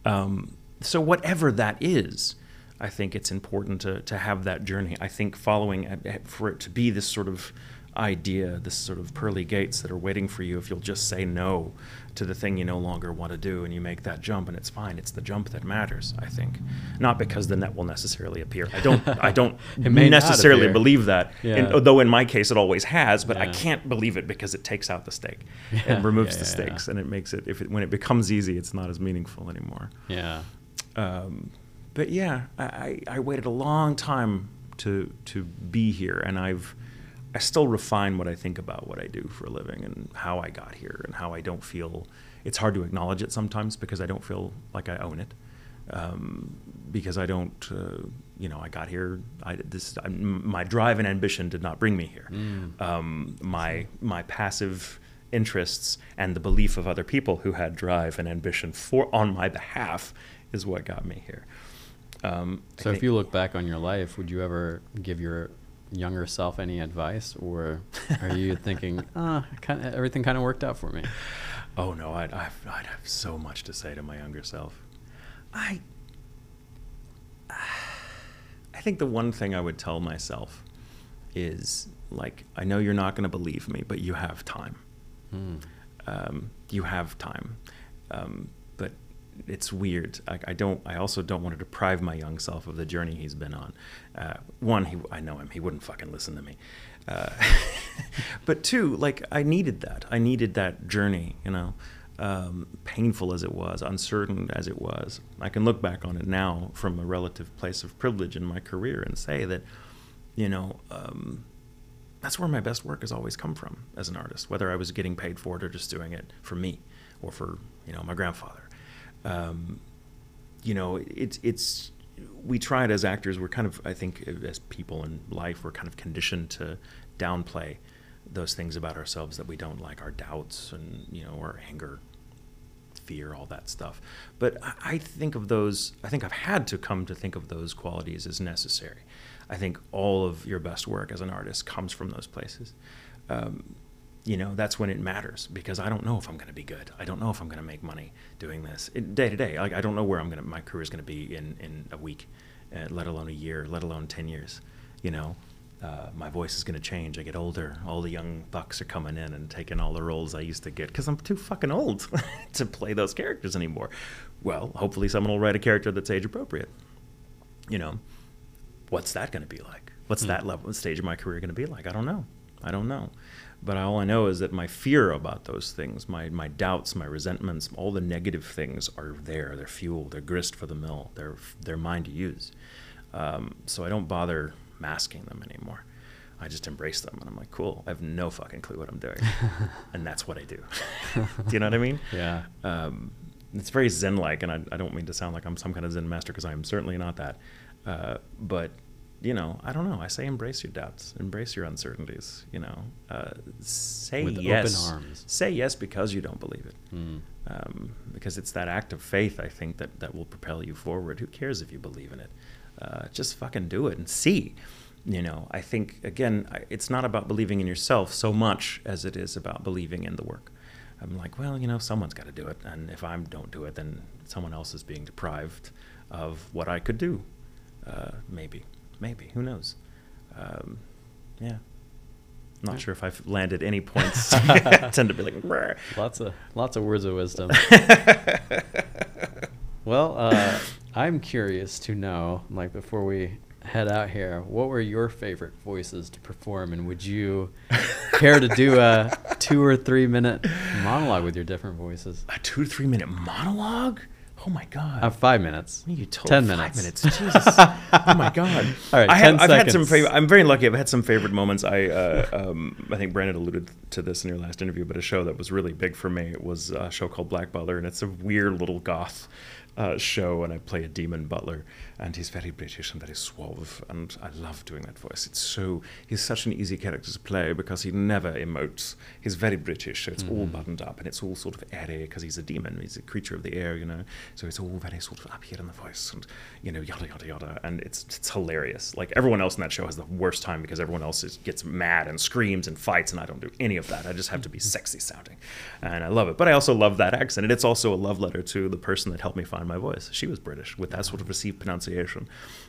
Um, so whatever that is, I think it's important to, to have that journey. I think following eh, eh, for it to be this sort of idea, this sort of pearly gates that are waiting for you if you'll just say no to the thing you no longer want to do and you make that jump and it's fine. It's the jump that matters, I think. Not because the net will necessarily appear. I don't I *laughs* don't It may necessarily believe that. Yeah. And, though in my case it always has, but I can't believe it because it takes out the stake *laughs* Yeah, and removes yeah, the yeah, yeah. stakes and it makes it if it, when it becomes easy it's not as meaningful anymore Yeah. Um, but yeah I, I waited a long time to to be here and I've I still refine what I think about what I do for a living and how I got here and how I don't feel it's hard to acknowledge it sometimes because I don't feel like I own it um, because I don't uh, you know I got here I this I, my drive and ambition did not bring me here Mm. um, my my passive interests and the belief of other people who had drive and ambition for on my behalf is what got me here. Um, So if you look back on your life, would you ever give your younger self any advice, or are you *laughs* thinking, ah, kind of, everything kind of worked out for me? oh no, I'd, I'd I'd have so much to say to my younger self. I I think the one thing I would tell myself is like I know you're not going to believe me, but you have time. Hmm. um, you have time. Um, it's weird. I, I don't. I also don't want to deprive my young self of the journey he's been on. Uh, one, he, I know him. He wouldn't fucking listen to me. Uh, *laughs* but two, like I needed that. I needed that journey. You know, um, painful as it was, uncertain as it was. I can look back on it now from a relative place of privilege in my career and say that, you know. Um, that's where my best work has always come from as an artist, whether I was getting paid for it or just doing it for me or for you know my grandfather. Um, you know, it's it's we try it as actors. We're kind of I think as people in life, we're kind of conditioned to downplay those things about ourselves that we don't like, our doubts and you know our anger, fear, all that stuff. But I think of those. I think I've had to come to think of those qualities as necessary. I think all of your best work as an artist comes from those places. Um, you know, that's when it matters because I don't know if I'm going to be good. I don't know if I'm going to make money doing this it, day to day. Like I don't know where I'm going to, my career is going to be in, in a week, uh, let alone a year, let alone 10 years. You know, uh, my voice is going to change. I get older. All the young bucks are coming in and taking all the roles I used to get because I'm too fucking old *laughs* to play those characters anymore. Well, hopefully someone will write a character that's age appropriate. You know, what's that going to be like? What's mm. that level stage of my career going to be like? I don't know. I don't know. But all I know is that my fear about those things, my, my doubts, my resentments, all the negative things are there. They're fuel. They're grist for the mill. They're they're mine to use. Um, so I don't bother masking them anymore. I just embrace them, and I'm like, cool. I have no fucking clue what I'm doing, *laughs* and that's what I do. *laughs* do you know what I mean? Yeah. Um, it's very zen-like, and I, I, don't mean to sound like I'm some kind of zen master because I am certainly not that. Uh, but you know, I don't know. I say embrace your doubts, embrace your uncertainties. You know, uh, say With yes. Open arms. Say yes because you don't believe it. Mm. Um, because it's that act of faith, I think, that that will propel you forward. Who cares if you believe in it? Uh, just fucking do it and see. You know, I think again, it's not about believing in yourself so much as it is about believing in the work. I'm like, well, you know, someone's got to do it, and if I don't do it, then someone else is being deprived of what I could do uh, maybe, maybe. Who knows? Um, yeah. Not sure if I've landed any *laughs* points. I *laughs* tend to be like, Brr. lots of lots of words of wisdom. *laughs* well, uh, I'm curious to know, like, before we head out here, what were your favorite voices to perform, and would you care to do a two or three minute monologue with your different voices? A two to three minute monologue? Oh my god! Uh, five minutes. you told ten five minutes. minutes. Jesus. *laughs* oh my god! All right, I have, I've seconds. had some favorite. I'm very lucky. I've had some favorite moments. I uh, um, I think Brandon alluded to this in your last interview, but a show that was really big for me was a show called Black Butler, and it's a weird little goth uh, show, and I play a demon butler, and he's very British and very suave, and I love doing that voice. It's so he's such an easy character to play because he never emotes. He's very British, so it's mm-hmm. all buttoned up, and it's all sort of airy because he's a demon, he's a creature of the air, you know. So it's all very sort of up here in the voice, and you know, yada yada yada, and it's it's hilarious. Like everyone else in that show has the worst time because everyone else is, gets mad and screams and fights, and I don't do any of that. I just have to be sexy sounding, and I love it. But I also love that accent, and it's also a love letter to the person that helped me find find my voice. She was British with that sort of received pronunciation,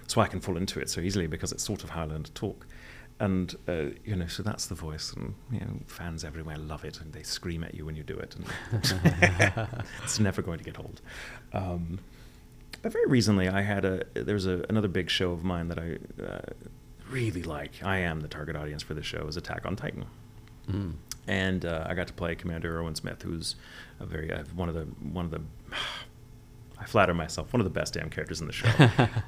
so I can fall into it so easily because it's sort of how I learned to talk. And uh, you know, so that's the voice, and you know, fans everywhere love it, and they scream at you when you do it, and *laughs* it's never going to get old. Um, but very recently, I had a there was a, another big show of mine that I uh, really like. I am the target audience for this show. Is Attack on Titan. Mm. And uh, I got to play Commander Erwin Smith, who's a very uh, one of the one of the I flatter myself, one of the best damn characters in the show.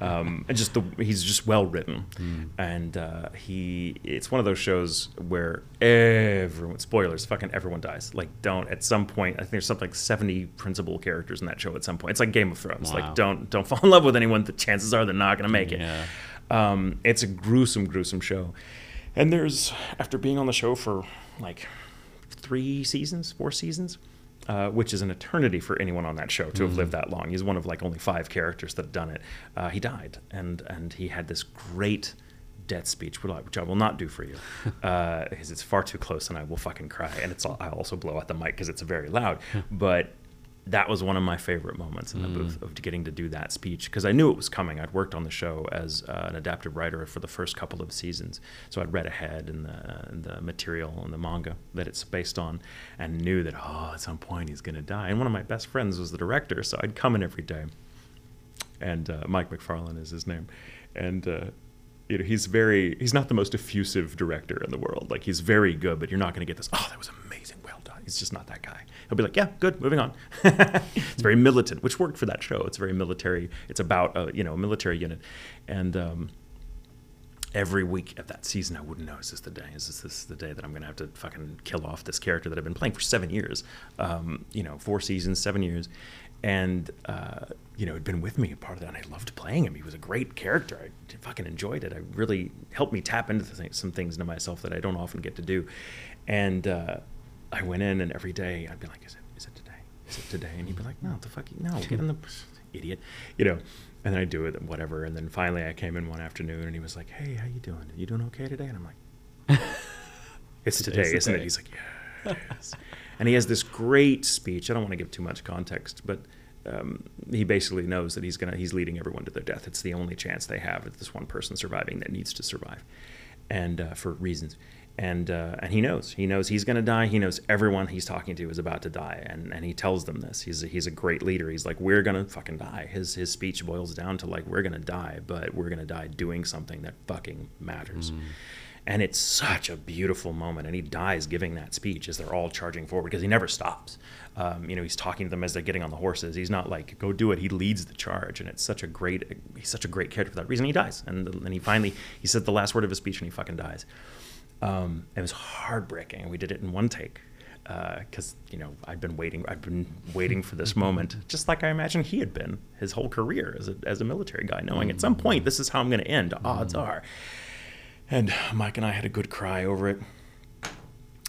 *laughs* um, and just the he's just well written, mm. and uh, he it's one of those shows where everyone spoilers fucking everyone dies. Like don't at some point I think there's something like 70 principal characters in that show at some point. It's like Game of Thrones. Wow. Like don't don't *laughs* fall in love with anyone. The chances are they're not gonna make yeah. it. Um, it's a gruesome gruesome show, and there's after being on the show for like three seasons, four seasons uh, which is an eternity for anyone on that show to mm-hmm. have lived that long. He's one of like only five characters that have done it. Uh, he died, and and he had this great death speech, which I will not do for you, *laughs* uh, because it's far too close, and I will fucking cry. And it's I also blow out the mic because it's very loud. but that was one of my favorite moments in the Mm. booth of getting to do that speech because I knew it was coming. I'd worked on the show as uh, an adaptive writer for the first couple of seasons, so I'd read ahead in the, in the material and the manga that it's based on, and knew that oh, at some point he's gonna die. And one of my best friends was the director, so I'd come in every day, and uh, Mike McFarland is his name, and. Uh, you know, he's very he's not the most effusive director in the world. Like he's very good, but you're not going to get this. Oh, that was amazing, well done. He's just not that guy. He'll be like, yeah, good, moving on. *laughs* it's very militant, which worked for that show. It's very military. It's about a you know a military unit, and um, every week of that season, I wouldn't know is this the day? Is this, this the day that I'm going to have to fucking kill off this character that I've been playing for seven years? Um, you know, four seasons, seven years, and uh, you know, had been with me a part of that, and I loved playing him. He was a great character. I fucking enjoyed it. I really helped me tap into thing, some things into myself that I don't often get to do, and uh, I went in, and every day I'd be like, "Is it? Is it today? Is it today?" And he'd be like, "No, the fuck, no, get in the *laughs* idiot," you know. And then I'd do it, whatever. And then finally, I came in one afternoon, and he was like, "Hey, how you doing? You doing okay today?" And I'm like, *laughs* "It's today, isn't day." it?" He's like, "Yeah." it is." *laughs* and he has this great speech. I don't want to give too much context, but um, he basically knows that he's gonna he's leading everyone to their death. It's the only chance they have. It's this one person surviving that needs to survive, and uh, for reasons. And uh, and he knows he knows he's gonna die. He knows everyone he's talking to is about to die, and, and he tells them this. He's a, he's a great leader. He's like, we're gonna fucking die. His his speech boils down to like, we're gonna die, but we're gonna die doing something that fucking matters. And it's such a beautiful moment. And he dies giving that speech as they're all charging forward because he never stops. Um, you know, he's talking to them as they're getting on the horses. He's not like, go do it. He leads the charge. And it's such a great, he's such a great character for that reason. He dies. And then he finally, he said the last word of his speech and he fucking dies. Um, it was heartbreaking. We did it in one take because you know I'd been waiting. I'd been waiting for this moment, *laughs* just like I imagine he had been his whole career as a as a military guy, knowing at some point this is how I'm going to end. Odds are. And Mike and I had a good cry over it.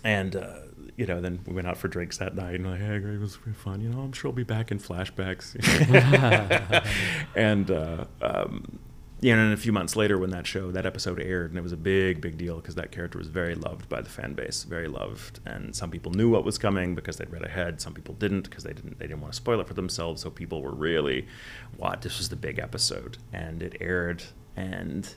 And, uh, you know, then we went out for drinks that night and like, hey, it was fun. You know, I'm sure I'll be back in flashbacks. *laughs* *laughs* and, uh, um, you know, and a few months later when that show, that episode aired, and it was a big, big deal because that character was very loved by the fan base, very loved. And some people knew what was coming because they'd read ahead. Some people didn't because they didn't, they didn't want to spoil it for themselves. So people were really, what? This was the big episode. And it aired, and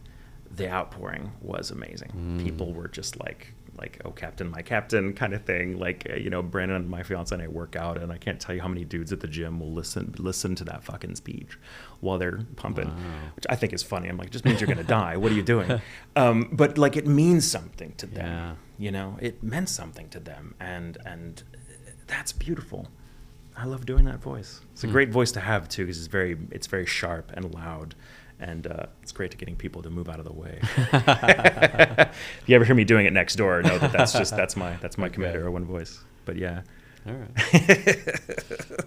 the outpouring was amazing. Mm. People were just like, like, oh, Captain, my Captain, kind of thing. Like, uh, you know, Brandon, and my fiance, and I work out, and I can't tell you how many dudes at the gym will listen listen to that fucking speech while they're pumping, Wow. which I think is funny. I'm like, just means you're gonna die. What are you doing? *laughs* Um, but like, it means something to them. Yeah. You know, it meant something to them, and and that's beautiful. I love doing that voice. It's a Hmm. great voice to have too, because it's very it's very sharp and loud, and uh, it's great to getting people to move out of the way. *laughs* if you ever hear me doing it next door, know that that's just that's my that's my Okay. Commander Erwin voice. But yeah, All right. *laughs*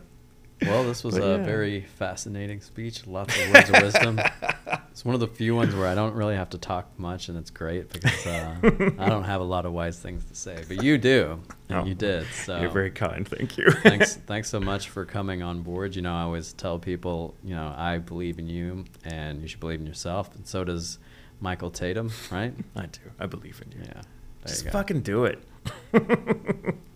Well, this was But a yeah. very fascinating speech. Lots of words of wisdom. *laughs* It's one of the few ones where I don't really have to talk much, and it's great because uh, I don't have a lot of wise things to say. But you do, and Oh, you did. So you're very kind. Thank you. thanks, *laughs* thanks so much for coming on board. You know, I always tell people, you know, I believe in you, and you should believe in yourself, and so does Michael Tatum, right? I do. I believe in you. Yeah. There Just you fucking do it. *laughs*